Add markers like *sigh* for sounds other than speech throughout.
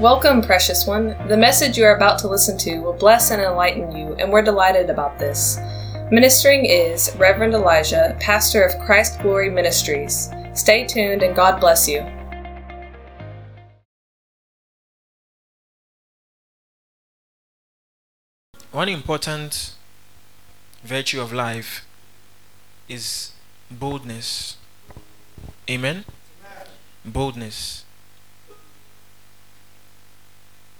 Welcome, precious one. The message you are about to listen to will bless and enlighten you, and we're delighted about this. Ministering is Reverend Elijah, pastor of Christ Glory Ministries. Stay tuned and God bless you. One important virtue of life is boldness. Amen? Boldness.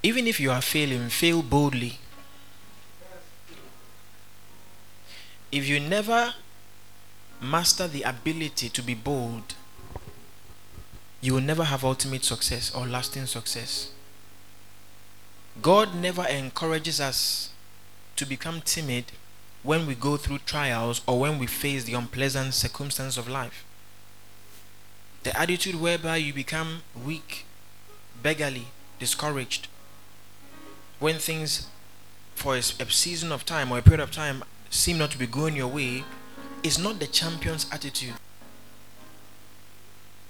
Even if you are failing, fail boldly. If you never master the ability to be bold, you will never have ultimate success or lasting success. God never encourages us to become timid when we go through trials or when we face the unpleasant circumstances of life. The attitude whereby you become weak, beggarly, discouraged, when things for a, season of time or a period of time seem not to be going your way is not the champion's attitude.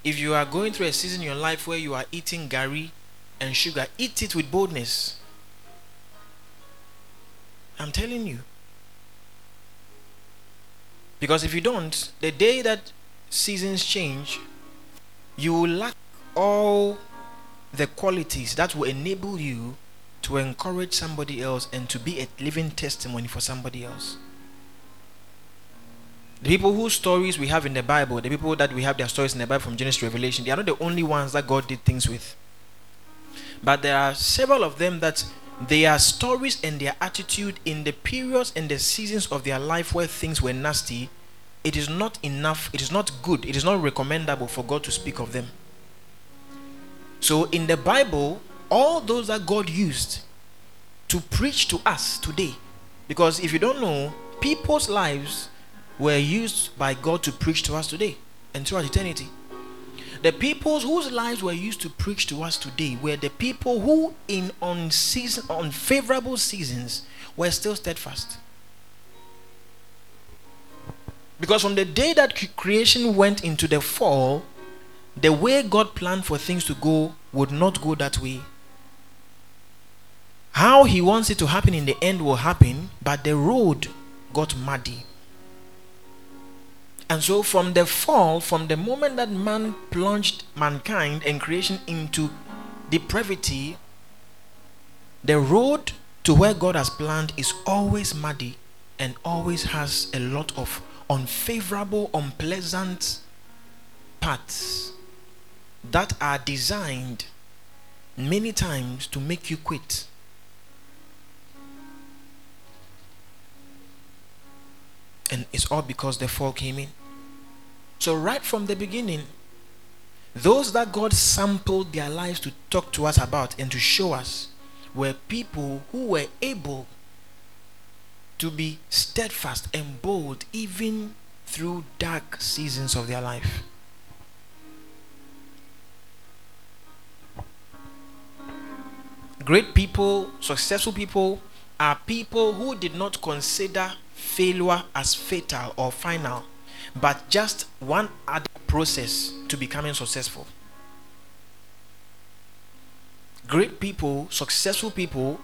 If you are going through a season in your life where you are eating gari and sugar, eat it with boldness. I'm telling you. Because if you don't, the day that seasons change, you will lack all the qualities that will enable you to encourage somebody else and to be a living testimony for somebody else. The people whose stories we have in the Bible, the people that we have their stories in the Bible from Genesis to Revelation, they are not the only ones that God did things with. But there are several of them that their stories and their attitude in the periods and the seasons of their life where things were nasty, it is not enough, it is not good, it is not recommendable for God to speak of them. So in the Bible, all those that God used to preach to us today, because if you don't know, people's lives were used by God to preach to us today and throughout eternity. The peoples whose lives were used to preach to us today were the people who, in unseason, unfavorable seasons, were still steadfast. Because from the day that creation went into the fall, the way God planned for things to go would not go that way. How He wants it to happen in the end will happen, but the road got muddy. And so, from the fall, from the moment that man plunged mankind and creation into depravity, the road to where God has planned is always muddy and always has a lot of unfavorable, unpleasant paths that are designed many times to make you quit. And it's all because the fall came in. So, right from the beginning, those that God sampled their lives to talk to us about and to show us were people who were able to be steadfast and bold even through dark seasons of their life. Great people, successful people, are people who did not consider failure as fatal or final, but just one other process to becoming successful. Great people, successful people,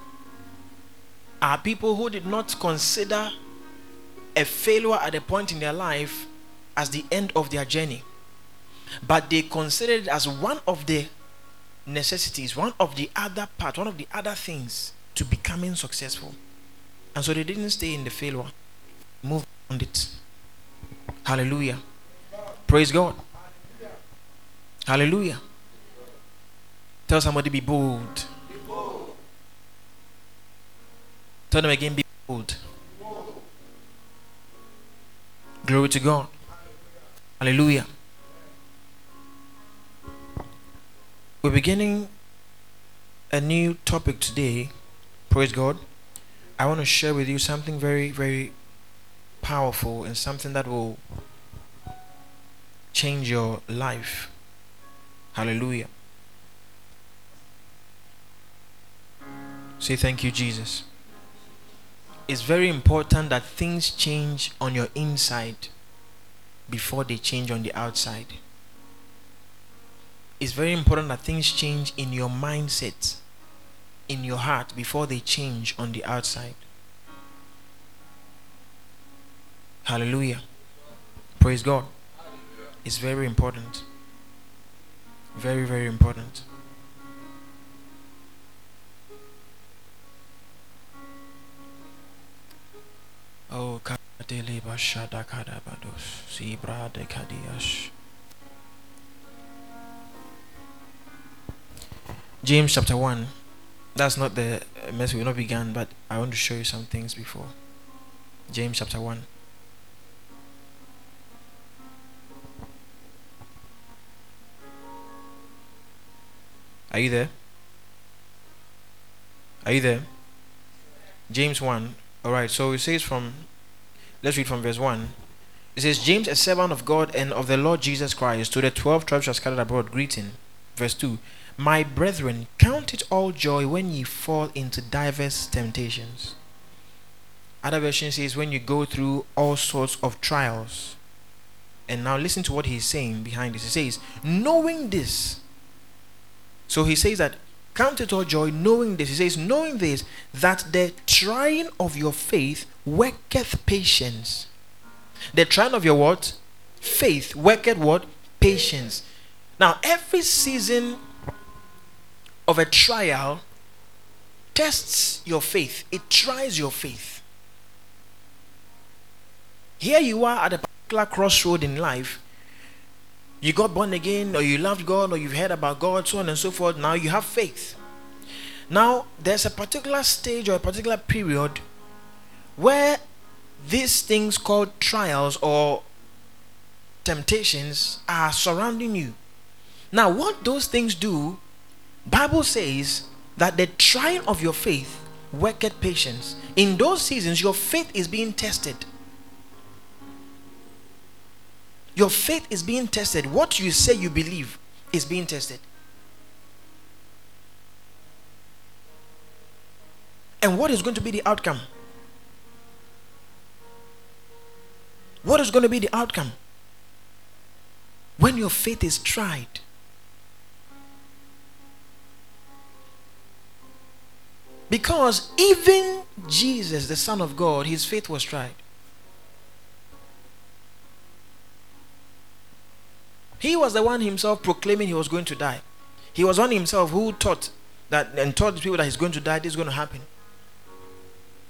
are people who did not consider a failure at a point in their life as the end of their journey, but they considered it as one of the necessities, one of the other parts, one of the other things to becoming successful. And so they didn't stay in the failure it. Hallelujah. Praise God. Hallelujah. Tell somebody be bold. Tell them again be bold. Glory to God. Hallelujah. We're beginning a new topic today. Praise God. I want to share with you something very, very powerful and something that will change your life. Hallelujah. Say thank you, Jesus. It's very important that things change on your inside before they change on the outside. It's very important that things change in your mindset in your heart before they change on the outside. Hallelujah. Praise God. It's very important. Very, very important. Oh, Kadele Bashada Kadabados, Zebra de Kadiash. James chapter 1. That's not the message we not began, but I want to show you some things before. James chapter 1. Are you there? Are you there? James 1. Alright, so it says from, let's read from verse 1. It says, James, a servant of God and of the Lord Jesus Christ, to the twelve tribes are scattered abroad, greeting. Verse 2. My brethren, count it all joy when ye fall into diverse temptations. Other version says, when you go through all sorts of trials. And now listen to what he's saying behind this. He says, knowing this, so he says that count it all joy knowing this. He says, knowing this, that the trying of your faith worketh patience. The trying of your what? Faith worketh what? Patience. Now, every season of a trial tests your faith, it tries your faith. Here you are at a particular crossroad in life, you got born again, or you loved God, or you've heard about God, so on and so forth. Now you have faith. Now, there's a particular stage or a particular period where these things called trials or temptations are surrounding you. Now, what those things do, Bible says that the trying of your faith worketh patience. In those seasons, your faith is being tested. Your faith is being tested. What you say you believe is being tested. And what is going to be the outcome? What is going to be the outcome? When your faith is tried. Because even Jesus, the Son of God, his faith was tried. He was the one himself proclaiming he was going to die. He was one himself who taught that and taught the people that he's going to die, this is going to happen.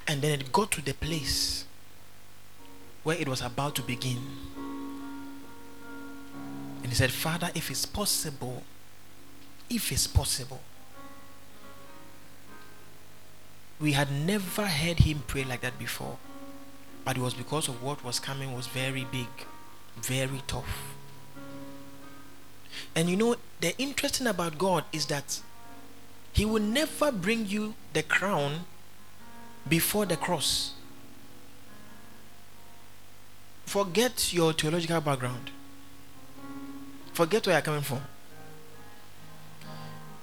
And then it got to the place where it was about to begin. And he said, Father, if it's possible, if it's possible. We had never heard him pray like that before. But it was because of what was coming was very big, very tough. And you know, the interesting about God is that He will never bring you the crown before the cross. Forget your theological background. Forget where you're coming from.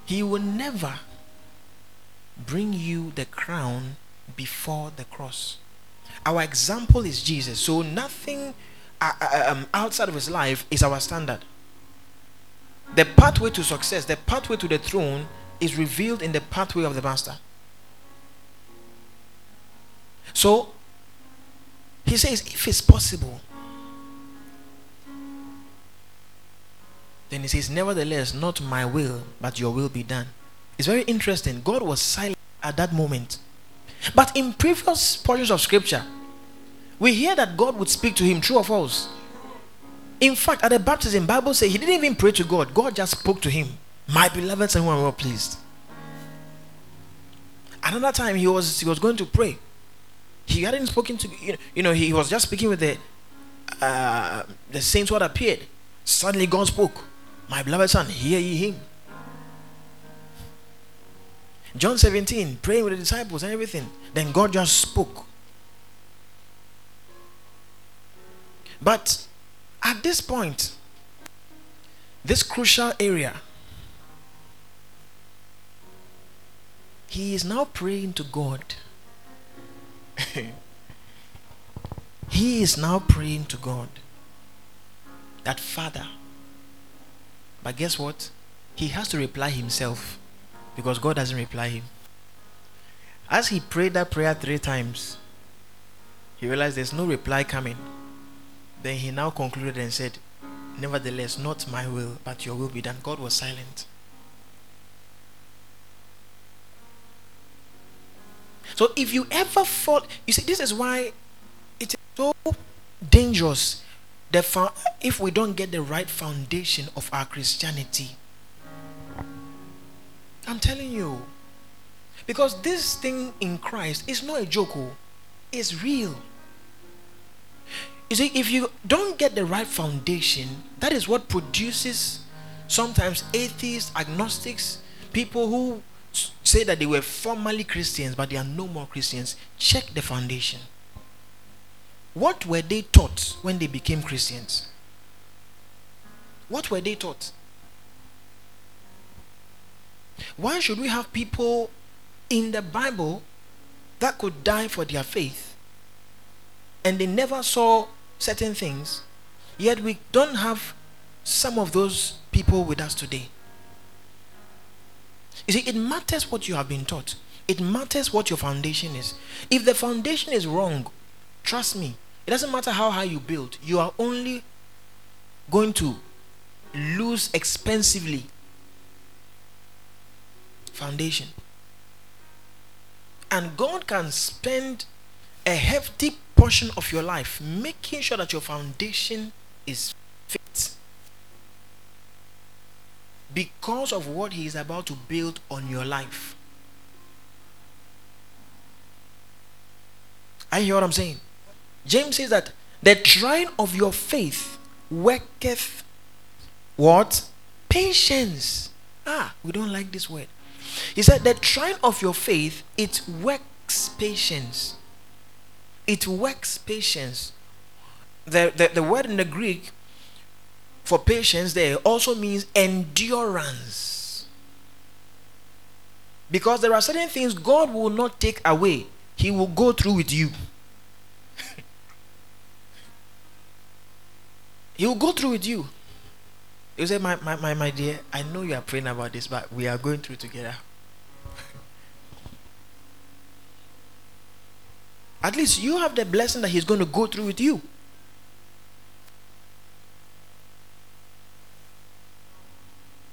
He will never bring you the crown before the cross. Our example is Jesus. So nothing uh, uh um, outside of his life is our standard. The pathway to success, the pathway to the throne, is revealed in the pathway of the master. So, he says, if it's possible, then he says, nevertheless, not my will, but your will be done. It's very interesting. God was silent at that moment. But in previous portions of scripture, we hear that God would speak to him, true or false? In fact, at the baptism, Bible says he didn't even pray to God. God just spoke to him. My beloved son, who I'm well pleased. Another time he was he was going to pray. He hadn't spoken to you know, you know he was just speaking with the uh, the saints who had appeared. Suddenly God spoke. My beloved son, hear ye him. John 17, praying with the disciples and everything. Then God just spoke. But at this point, this crucial area, he is now praying to God. *laughs* he is now praying to God that Father. But guess what? He has to reply himself because God doesn't reply him. As he prayed that prayer three times, he realized there's no reply coming. Then he now concluded and said, Nevertheless, not my will, but your will be done. God was silent. So if you ever fall, you see, this is why it is so dangerous. Fo- if we don't get the right foundation of our Christianity, I'm telling you, because this thing in Christ is not a joke, oh. it's real. You see, if you don't get the right foundation, that is what produces sometimes atheists, agnostics, people who say that they were formerly Christians but they are no more Christians. Check the foundation. What were they taught when they became Christians? What were they taught? Why should we have people in the Bible that could die for their faith and they never saw certain things, yet we don't have some of those people with us today. You see, it matters what you have been taught, it matters what your foundation is. If the foundation is wrong, trust me, it doesn't matter how high you build, you are only going to lose expensively. Foundation. And God can spend a hefty portion of your life, making sure that your foundation is fit because of what He is about to build on your life. I hear what I'm saying. James says that the trying of your faith worketh what? Patience. Ah, we don't like this word. He said the trying of your faith it works patience it works patience. The, the, the word in the Greek for patience there also means endurance. Because there are certain things God will not take away, He will go through with you. *laughs* he will go through with you. You say, my, my, my, my dear, I know you are praying about this, but we are going through together. At least you have the blessing that He's going to go through with you.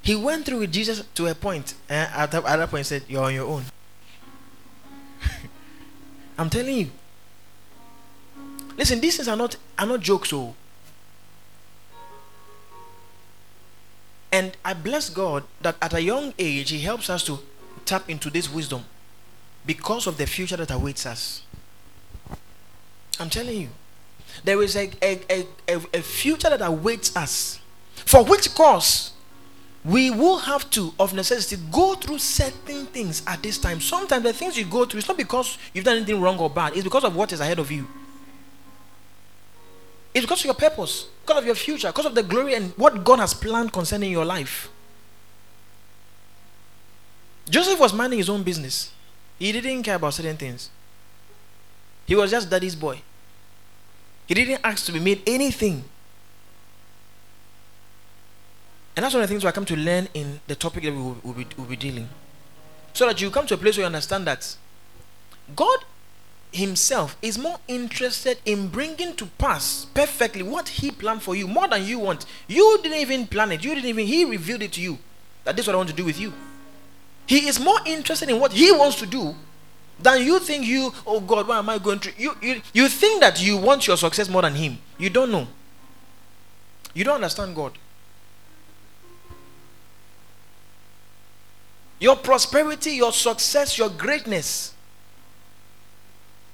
He went through with Jesus to a point, eh, and at that point, said, You're on your own. *laughs* I'm telling you. Listen, these things are not are not jokes. Oh. And I bless God that at a young age, He helps us to tap into this wisdom because of the future that awaits us. I'm telling you. There is a, a, a, a, future that awaits us. For which cause we will have to, of necessity, go through certain things at this time. Sometimes the things you go through, it's not because you've done anything wrong or bad, it's because of what is ahead of you. It's because of your purpose, because of your future, because of the glory and what God has planned concerning your life. Joseph was minding his own business. He didn't care about certain things. He was just daddy's boy. He didn't ask to be made anything. And that's one of the things we come to learn in the topic that we will, will, be, will be dealing. So that you come to a place where you understand that God Himself is more interested in bringing to pass perfectly what He planned for you more than you want. You didn't even plan it, you didn't even, He revealed it to you that this is what I want to do with you. He is more interested in what He wants to do than you think you, oh God, why am I going through? You, you, you think that you want your success more than Him. You don't know. You don't understand God. Your prosperity, your success, your greatness,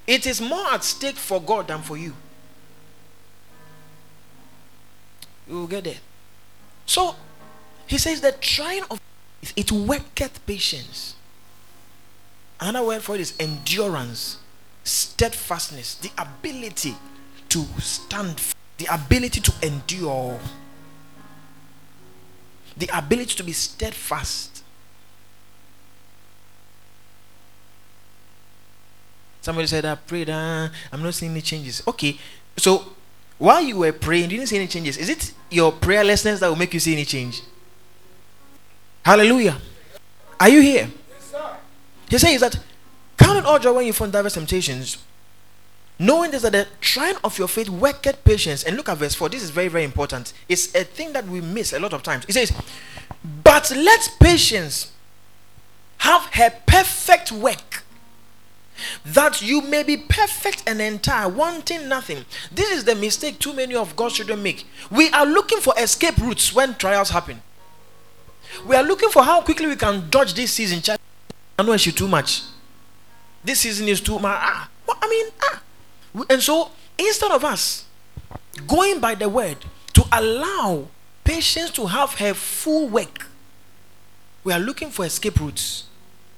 it is more at stake for God than for you. You will get there. So, he says that trying of it worketh patience. Another word for it is endurance, steadfastness, the ability to stand, the ability to endure, the ability to be steadfast. Somebody said, I prayed, uh, I'm not seeing any changes. Okay, so while you were praying, you didn't see any changes. Is it your prayerlessness that will make you see any change? Hallelujah. Are you here? He says that Count it all joy when you find diverse temptations, knowing this that the trying of your faith worketh patience. And look at verse 4. This is very, very important. It's a thing that we miss a lot of times. It says, But let patience have her perfect work, that you may be perfect and entire, wanting nothing. This is the mistake too many of God's children make. We are looking for escape routes when trials happen. We are looking for how quickly we can dodge this season. I know she too much. This season is too much. Ah, I mean, ah. And so instead of us going by the word to allow patience to have her full work, we are looking for escape routes.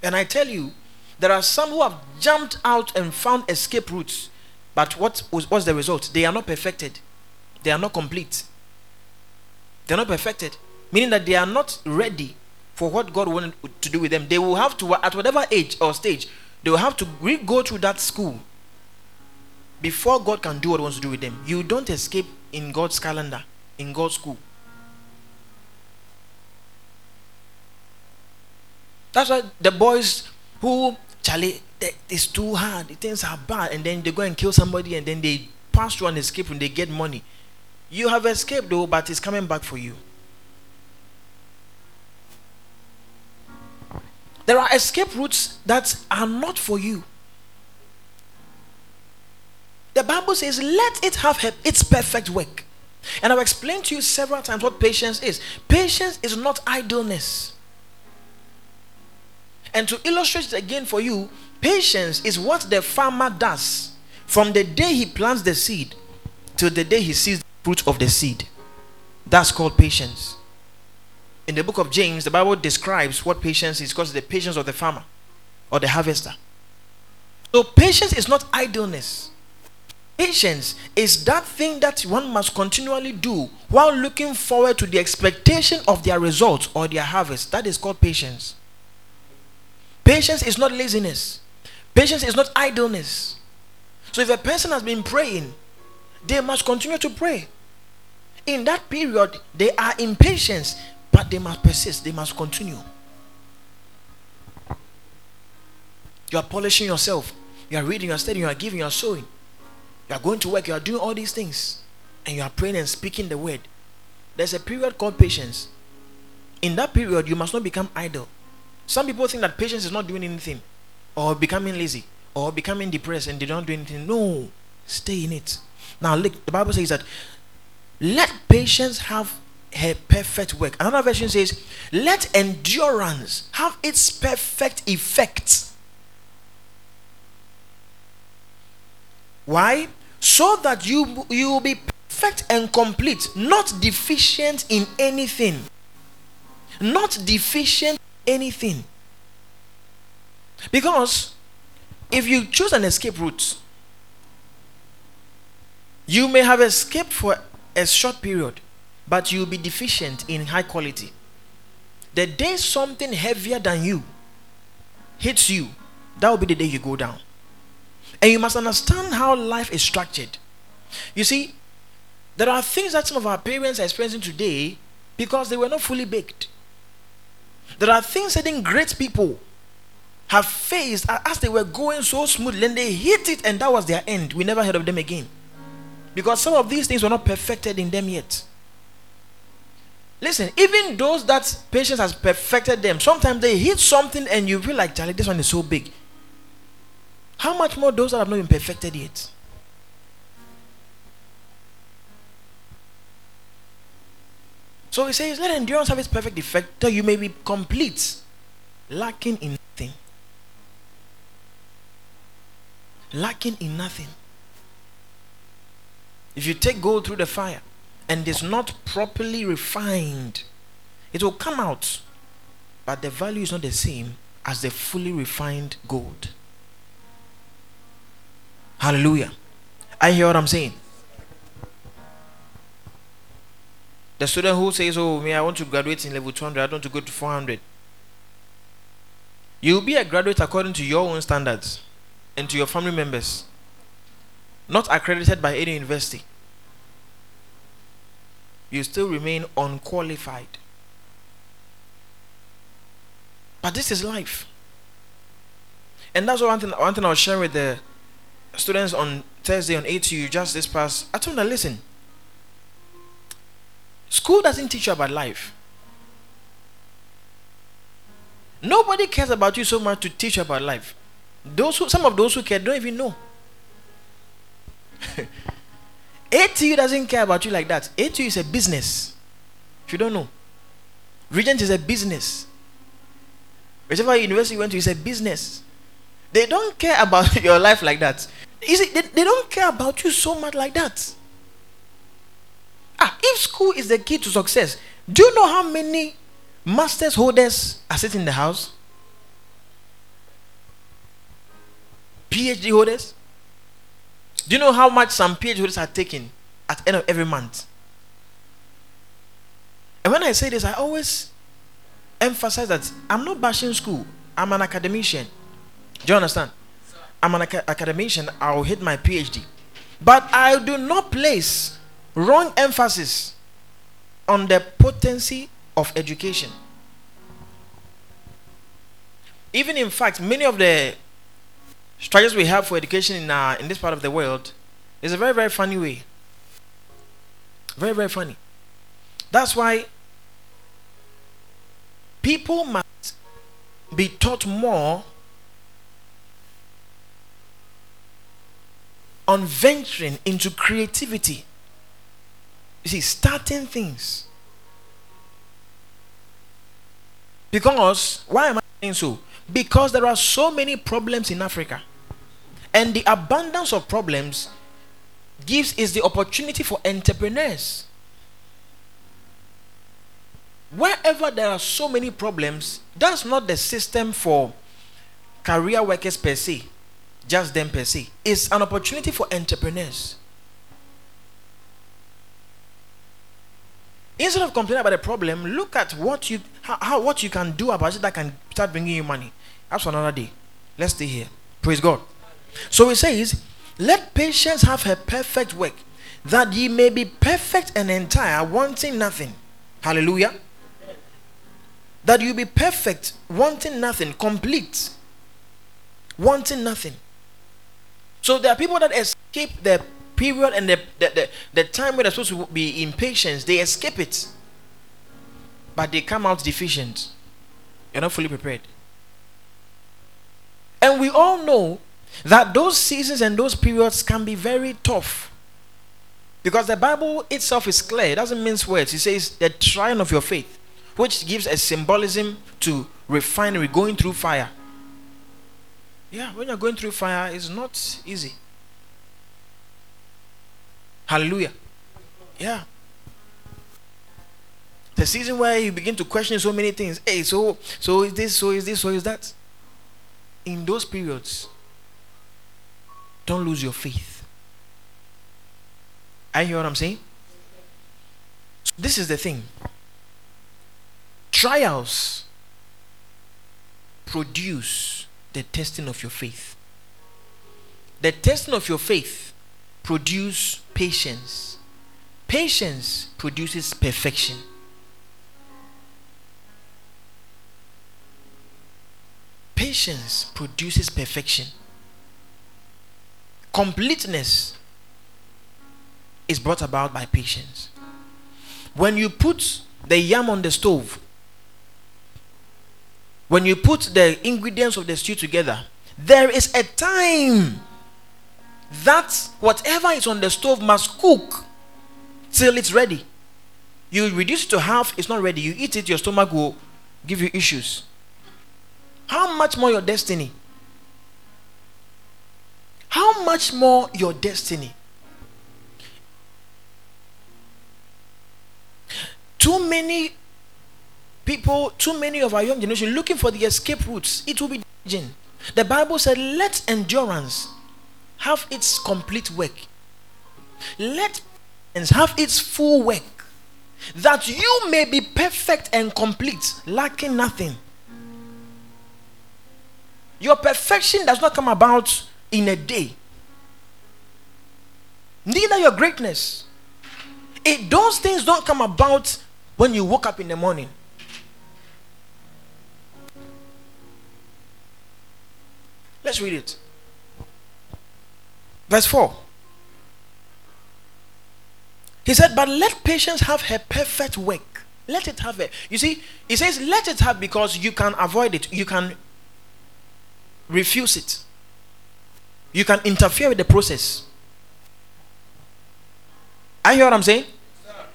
And I tell you, there are some who have jumped out and found escape routes. But what was what's the result? They are not perfected. They are not complete. They are not perfected. Meaning that they are not ready for what God wanted to do with them. They will have to, at whatever age or stage, they will have to re go through that school before God can do what He wants to do with them. You don't escape in God's calendar, in God's school. That's why the boys who Charlie, it's too hard. Things are bad, and then they go and kill somebody, and then they pass through and escape, and they get money. You have escaped though, but it's coming back for you. There are escape routes that are not for you. The Bible says, let it have its perfect work. And I've explained to you several times what patience is. Patience is not idleness. And to illustrate it again for you, patience is what the farmer does from the day he plants the seed till the day he sees the fruit of the seed. That's called patience in the book of James, the Bible describes what patience is because the patience of the farmer or the harvester. So, patience is not idleness. Patience is that thing that one must continually do while looking forward to the expectation of their results or their harvest. That is called patience. Patience is not laziness, patience is not idleness. So, if a person has been praying, they must continue to pray. In that period, they are impatient but they must persist, they must continue. You are polishing yourself, you are reading, you are studying, you are giving, you are sowing, you are going to work, you are doing all these things, and you are praying and speaking the word. There's a period called patience. In that period, you must not become idle. Some people think that patience is not doing anything, or becoming lazy, or becoming depressed, and they don't do anything. No, stay in it. Now, look, the Bible says that let patience have her perfect work. Another version says, Let endurance have its perfect effect. Why? So that you, you will be perfect and complete, not deficient in anything. Not deficient in anything. Because if you choose an escape route, you may have escaped for a short period but you'll be deficient in high quality. The day something heavier than you hits you, that will be the day you go down. And you must understand how life is structured. You see, there are things that some of our parents are experiencing today because they were not fully baked. There are things certain great people have faced as they were going so smoothly and they hit it and that was their end. We never heard of them again. Because some of these things were not perfected in them yet. Listen, even those that patience has perfected them, sometimes they hit something and you feel like, Charlie, this one is so big. How much more those that have not been perfected yet? So he says, let endurance have its perfect effect, that you may be complete, lacking in nothing. Lacking in nothing. If you take gold through the fire, and is not properly refined, it will come out, but the value is not the same as the fully refined gold. Hallelujah. I hear what I'm saying. The student who says, Oh, me, I want to graduate in level 200, I don't want to go to 400. You'll be a graduate according to your own standards and to your family members, not accredited by any university you still remain unqualified. But this is life. And that's one thing, one thing I was sharing with the students on Thursday on ATU just this past. I told them, listen, school doesn't teach you about life. Nobody cares about you so much to teach you about life. Those who, some of those who care don't even know. *laughs* ATU doesn't care about you like that. ATU is a business. If you don't know, Regent is a business. Whichever university you went to is a business. They don't care about *laughs* your life like that. You see, they, they don't care about you so much like that. Ah, if school is the key to success, do you know how many masters holders are sitting in the house? PhD holders? Do you know how much some PhD holders are taking at the end of every month? And when I say this, I always emphasize that I'm not bashing school. I'm an academician. Do you understand? I'm an academician. I'll hit my PhD. But I do not place wrong emphasis on the potency of education. Even in fact, many of the strategies we have for education in, uh, in this part of the world is a very, very funny way. Very, very funny. That's why people must be taught more on venturing into creativity. You see, starting things. Because, why am I saying so? Because there are so many problems in Africa. And the abundance of problems gives is the opportunity for entrepreneurs. Wherever there are so many problems, that's not the system for career workers per se just them per se. It's an opportunity for entrepreneurs. Instead of complaining about a problem, look at what you how, how what you can do about it that can start bringing you money. That's for another day. Let's stay here. Praise God. So it says, "Let patience have her perfect work, that ye may be perfect and entire, wanting nothing." Hallelujah. That you be perfect, wanting nothing, complete, wanting nothing. So there are people that escape the period and the, the, the, the time where they're supposed to be in patience, they escape it. But they come out deficient. You're not fully prepared. And we all know that those seasons and those periods can be very tough. Because the Bible itself is clear, it doesn't mince words. It says the trying of your faith, which gives a symbolism to refinery going through fire. Yeah, when you're going through fire, it's not easy. Hallelujah. Yeah. The season where you begin to question so many things. Hey, so so is this, so is this, so is that. In those periods, don't lose your faith. I hear what I'm saying? So this is the thing. Trials produce the testing of your faith. The testing of your faith produce patience. Patience produces perfection. Patience produces perfection. Completeness is brought about by patience. When you put the yam on the stove, when you put the ingredients of the stew together, there is a time that whatever is on the stove must cook till it's ready. You reduce it to half, it's not ready. You eat it, your stomach will give you issues. How much more your destiny? How much more your destiny? Too many people, too many of our young generation looking for the escape routes, it will be. The Bible said, let endurance have its complete work. Let and have its full work. That you may be perfect and complete, lacking nothing. Your perfection does not come about in a day. Neither your greatness. It, those things don't come about when you woke up in the morning. Let's read it. Verse 4. He said, But let patience have her perfect work. Let it have it. You see, he says, Let it have because you can avoid it. You can refuse it. You can interfere with the process. I hear what I'm saying?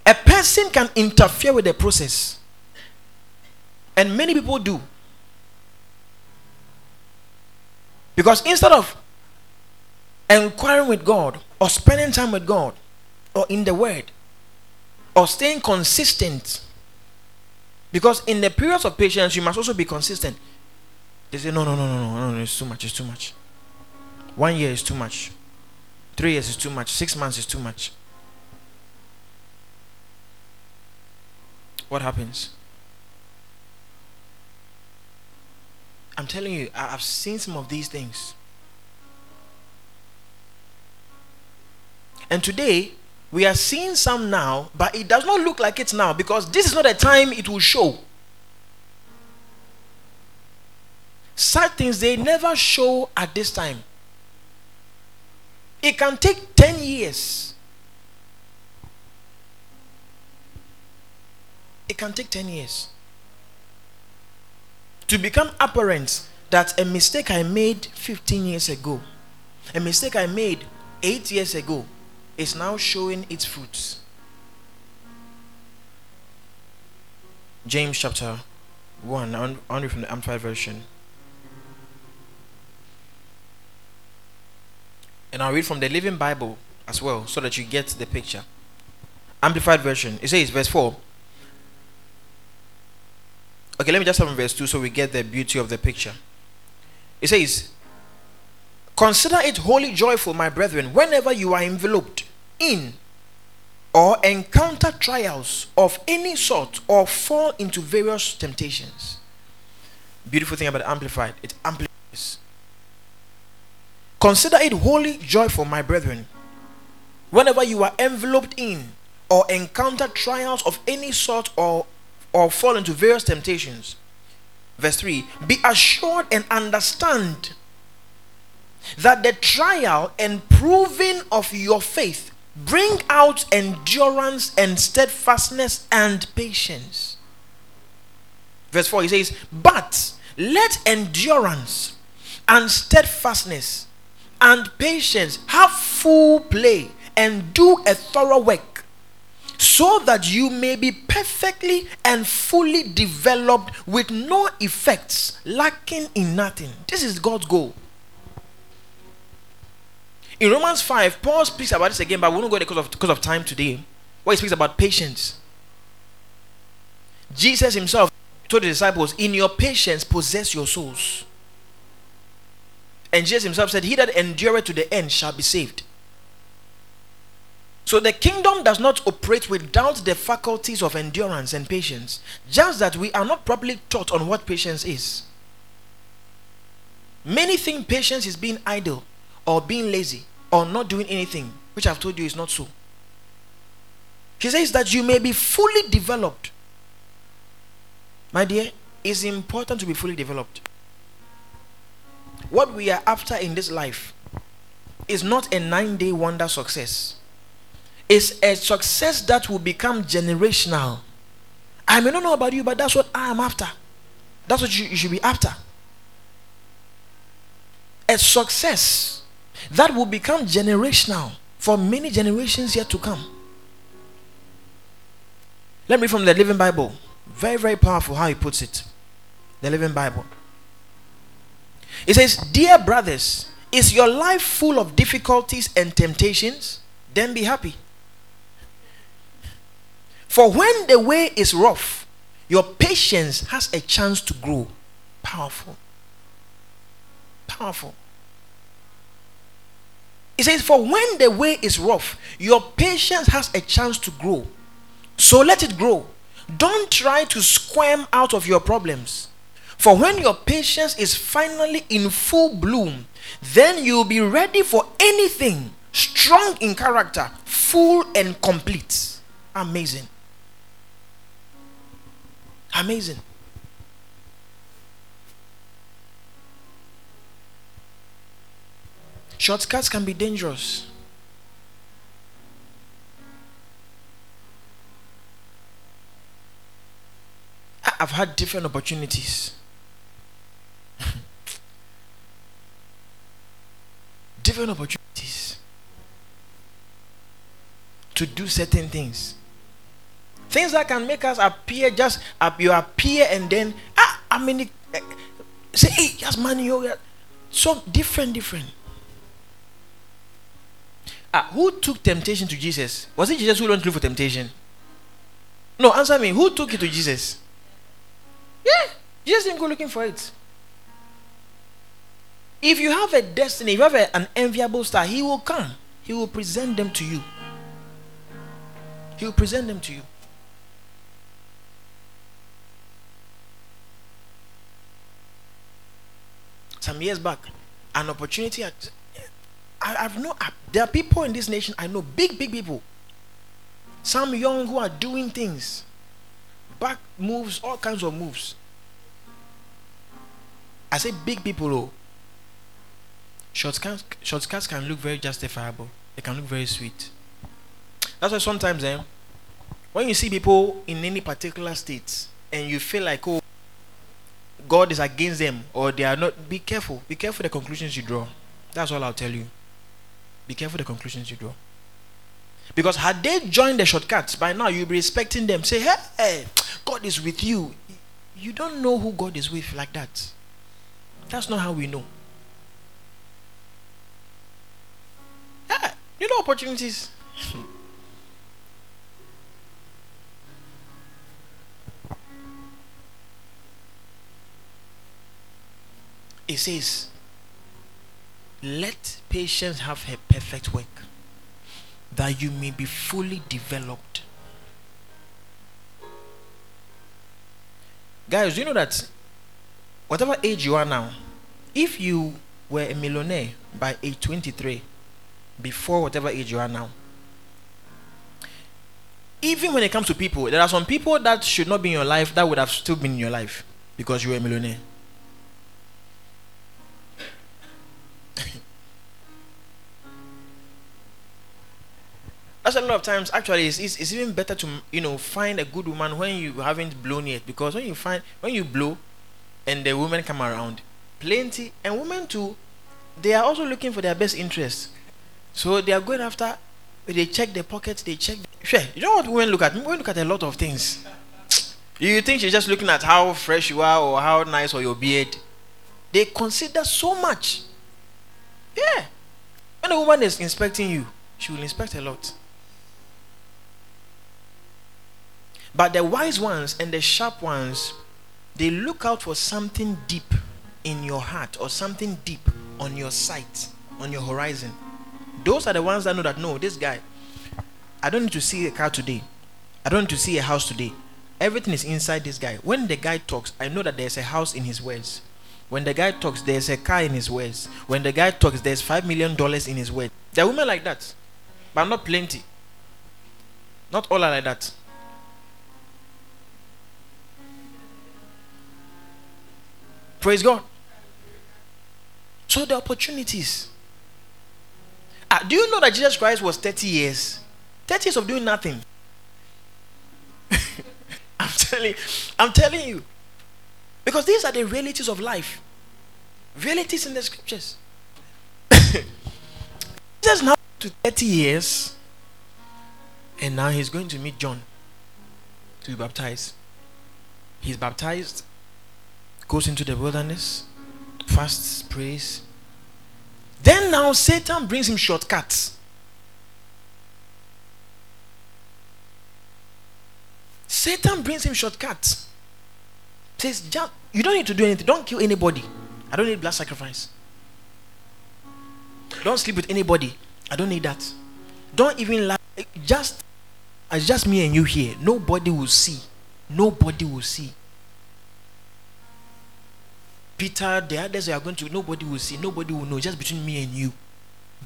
A person can interfere with the process. And many people do. Because instead of inquiring with God or spending time with God or in the Word or staying consistent, because in the periods of patience, you must also be consistent. They say, no, no, no, no, no, no, it's too much, it's too much. One year is too much. Three years is too much. Six months is too much. What happens? I'm telling you, I've seen some of these things. And today, we are seeing some now, but it does not look like it now because this is not a time it will show. Such things they never show at this time. It can take 10 years. It can take 10 years to become apparent that a mistake I made 15 years ago, a mistake I made 8 years ago, is now showing its fruits. James chapter 1, only from the Amplified Version. And I'll read from the Living Bible as well so that you get the picture. Amplified Version. It says, verse 4 Okay, let me just from verse 2 so we get the beauty of the picture. It says, Consider it wholly joyful, my brethren, whenever you are enveloped in or encounter trials of any sort or fall into various temptations. Beautiful thing about Amplified, it amplifies. Consider it wholly joyful, my brethren, whenever you are enveloped in or encounter trials of any sort or or fall into various temptations. Verse 3 Be assured and understand that the trial and proving of your faith bring out endurance and steadfastness and patience. Verse 4 he says, But let endurance and steadfastness and patience have full play and do a thorough work so that you may be perfectly and fully developed with no effects, lacking in nothing. This is God's goal. In Romans 5, Paul speaks about this again, but we won't go there because of, because of time today. Where he speaks about patience. Jesus himself told the disciples, In your patience, possess your souls. And Jesus himself said, He that endureth to the end shall be saved. So the kingdom does not operate without the faculties of endurance and patience, just that we are not properly taught on what patience is. Many think patience is being idle or being lazy or not doing anything, which I've told you is not so. He says that you may be fully developed. My dear, it's important to be fully developed. What we are after in this life is not a nine day wonder success it's a success that will become generational. I may not know about you, but that's what I am after. That's what you, you should be after. A success that will become generational for many generations yet to come. Let me from the Living Bible. Very, very powerful how he puts it. The Living Bible. It says, Dear brothers, is your life full of difficulties and temptations? Then be happy. For when the way is rough, your patience has a chance to grow. Powerful. Powerful. It says, For when the way is rough, your patience has a chance to grow. So let it grow. Don't try to squirm out of your problems. For when your patience is finally in full bloom, then you'll be ready for anything, strong in character, full and complete. Amazing. Amazing. Shortcuts can be dangerous. I've had different opportunities. *laughs* different opportunities to do certain things. Things that can make us appear just you appear and then ah I mean eh, say hey yes money so different different. Ah, who took temptation to Jesus? Was it Jesus who went through for temptation? No, answer me. Who took it to Jesus? Yeah, Jesus didn't go looking for it. If you have a destiny, if you have a, an enviable star, he will come. He will present them to you. He will present them to you. Some years back, an opportunity. I, have no. There are people in this nation I know, big, big people. Some young who are doing things, back moves, all kinds of moves. I say big people, oh. Shortcuts, shortcuts can look very justifiable. They can look very sweet. That's why sometimes, eh, when you see people in any particular state and you feel like, oh, God is against them or they are not, be careful. Be careful the conclusions you draw. That's all I'll tell you. Be careful the conclusions you draw. Because had they joined the shortcuts, by now you'll be respecting them. Say, hey, hey, God is with you. You don't know who God is with like that. That's not how we know. Yeah, you know opportunities. *laughs* it says, Let patience have her perfect work, that you may be fully developed. Guys, you know that whatever age you are now, if you were a millionaire by age 23, before whatever age you are now, even when it comes to people, there are some people that should not be in your life that would have still been in your life because you were a millionaire. A lot of times actually it's, it's, it's, even better to you know find a good woman when you haven't blown yet. Because when you find when you blow and the women come around plenty and women too they are also looking for their best interest. So they are going after they check the pockets they check sure you know what women look at? Women look at a lot of things. You think she's just looking at how fresh you are or how nice or your beard. They consider so much. Yeah. When a woman is inspecting you she will inspect a lot but the wise ones and the sharp ones they look out for something deep in your heart or something deep on your sight, on your horizon. Those are the ones that know that no, this guy, I don't need to see a car today. I don't need to see a house today. Everything is inside this guy. When the guy talks, I know that there's a house in his words. When the guy talks, there's a car in his words. When the guy talks, there's five million dollars in his words. There are women like that, but not plenty. Not all are like that. Praise God. So the opportunities. Ah, do you know that Jesus Christ was 30 years? 30 years of doing nothing. *laughs* I'm telling I'm telling you. Because these are the realities of life. Realities in the scriptures. *coughs* Jesus now to 30 years. And now he's going to meet John to be baptized. He's baptized goes into the wilderness, fasts, prays. Then now Satan brings him shortcuts. Satan brings him shortcuts. Says, you don't need to do anything. Don't kill anybody. I don't need blood sacrifice. Don't sleep with anybody. I don't need that. Don't even lie. Just, it's just me and you here. Nobody will see. Nobody will see. Peter, the others are going to, nobody will see, nobody will know, just between me and you.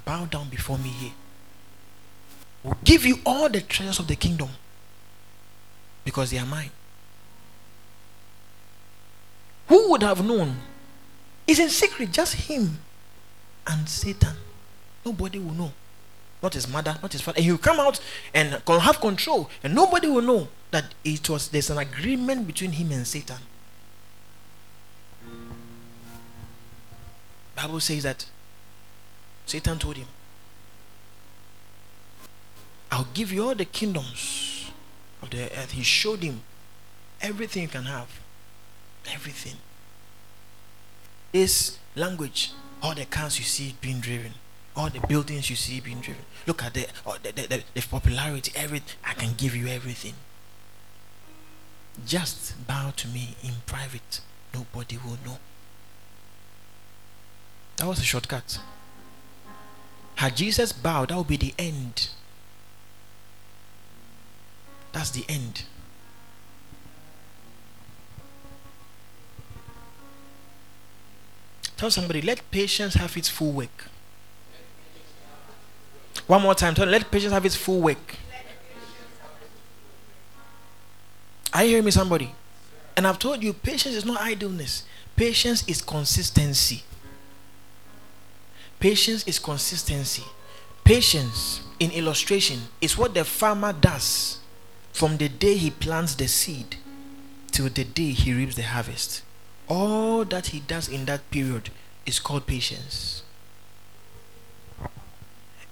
Bow down before me here. We'll give you all the treasures of the kingdom because they are mine. Who would have known? It's in secret, just him and Satan. Nobody will know. Not his mother, not his father. And he'll come out and have control, and nobody will know that it was there's an agreement between him and Satan. Bible says that Satan told him, I'll give you all the kingdoms of the earth. He showed him everything you can have. Everything. Is language, all the cars you see being driven, all the buildings you see being driven. Look at the, oh, the, the, the popularity, everything. I can give you everything. Just bow to me in private. Nobody will know. That was a shortcut. Had Jesus bowed, that would be the end. That's the end. Tell somebody, let patience have its full work. One more time, tell let patience have its full work. Are you hearing me, somebody? And I've told you, patience is not idleness. Patience is consistency. Patience is consistency. Patience, in illustration, is what the farmer does from the day he plants the seed till the day he reaps the harvest. All that he does in that period is called patience.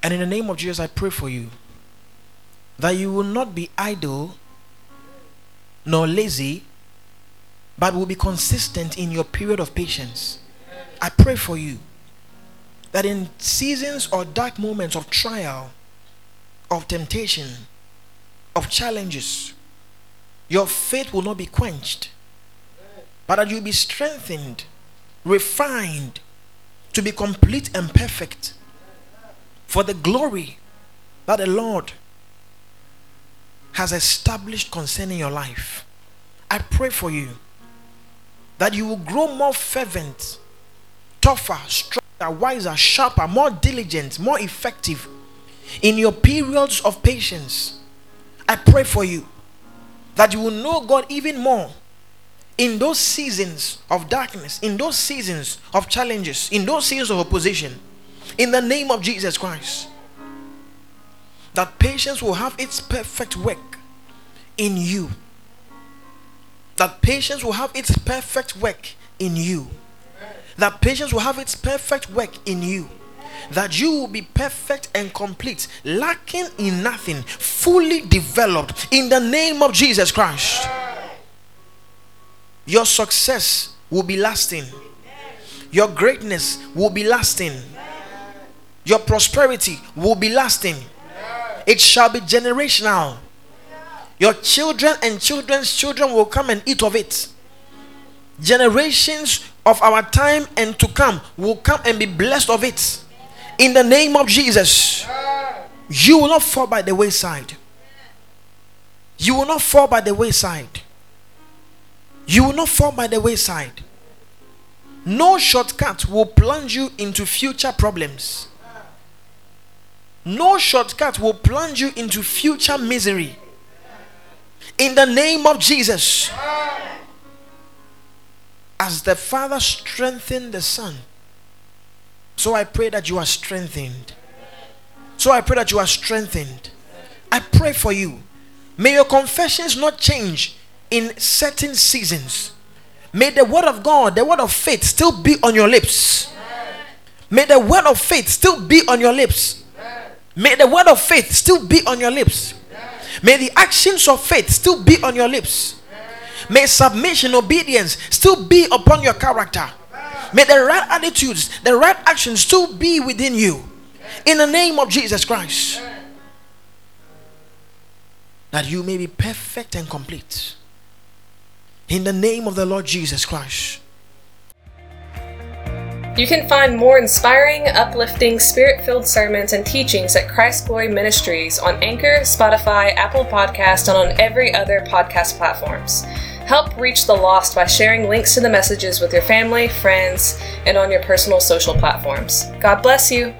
And in the name of Jesus, I pray for you that you will not be idle nor lazy, but will be consistent in your period of patience. I pray for you that in seasons or dark moments of trial, of temptation, of challenges, your faith will not be quenched, but that you'll be strengthened, refined to be complete and perfect for the glory that the Lord has established concerning your life. I pray for you that you will grow more fervent, tougher, stronger wiser, sharper, more diligent, more effective in your periods of patience. I pray for you that you will know God even more in those seasons of darkness, in those seasons of challenges, in those seasons of opposition, in the name of Jesus Christ. That patience will have its perfect work in you. That patience will have its perfect work in you that patience will have its perfect work in you that you will be perfect and complete, lacking in nothing, fully developed in the name of Jesus Christ. Your success will be lasting, your greatness will be lasting, your prosperity will be lasting. It shall be generational. Your children and children's children will come and eat of it. Generations of our time and to come will come and be blessed of it. In the name of Jesus, you will not fall by the wayside. You will not fall by the wayside. You will not fall by the wayside. No shortcut will plunge you into future problems. No shortcut will plunge you into future misery. In the name of Jesus as the Father strengthened the Son, so I pray that you are strengthened. So I pray that you are strengthened. I pray for you. May your confessions not change in certain seasons. May the word of God, the word of faith, still be on your lips. May the word of faith still be on your lips. May the word of faith still be on your lips. May the actions of faith still be on your lips. May submission, obedience still be upon your character. May the right attitudes, the right actions still be within you. In the name of Jesus Christ. That you may be perfect and complete. In the name of the Lord Jesus Christ. You can find more inspiring, uplifting, spirit filled sermons and teachings at Christ Glory Ministries on Anchor, Spotify, Apple Podcast, and on every other podcast platforms. Help reach the lost by sharing links to the messages with your family, friends, and on your personal social platforms. God bless you.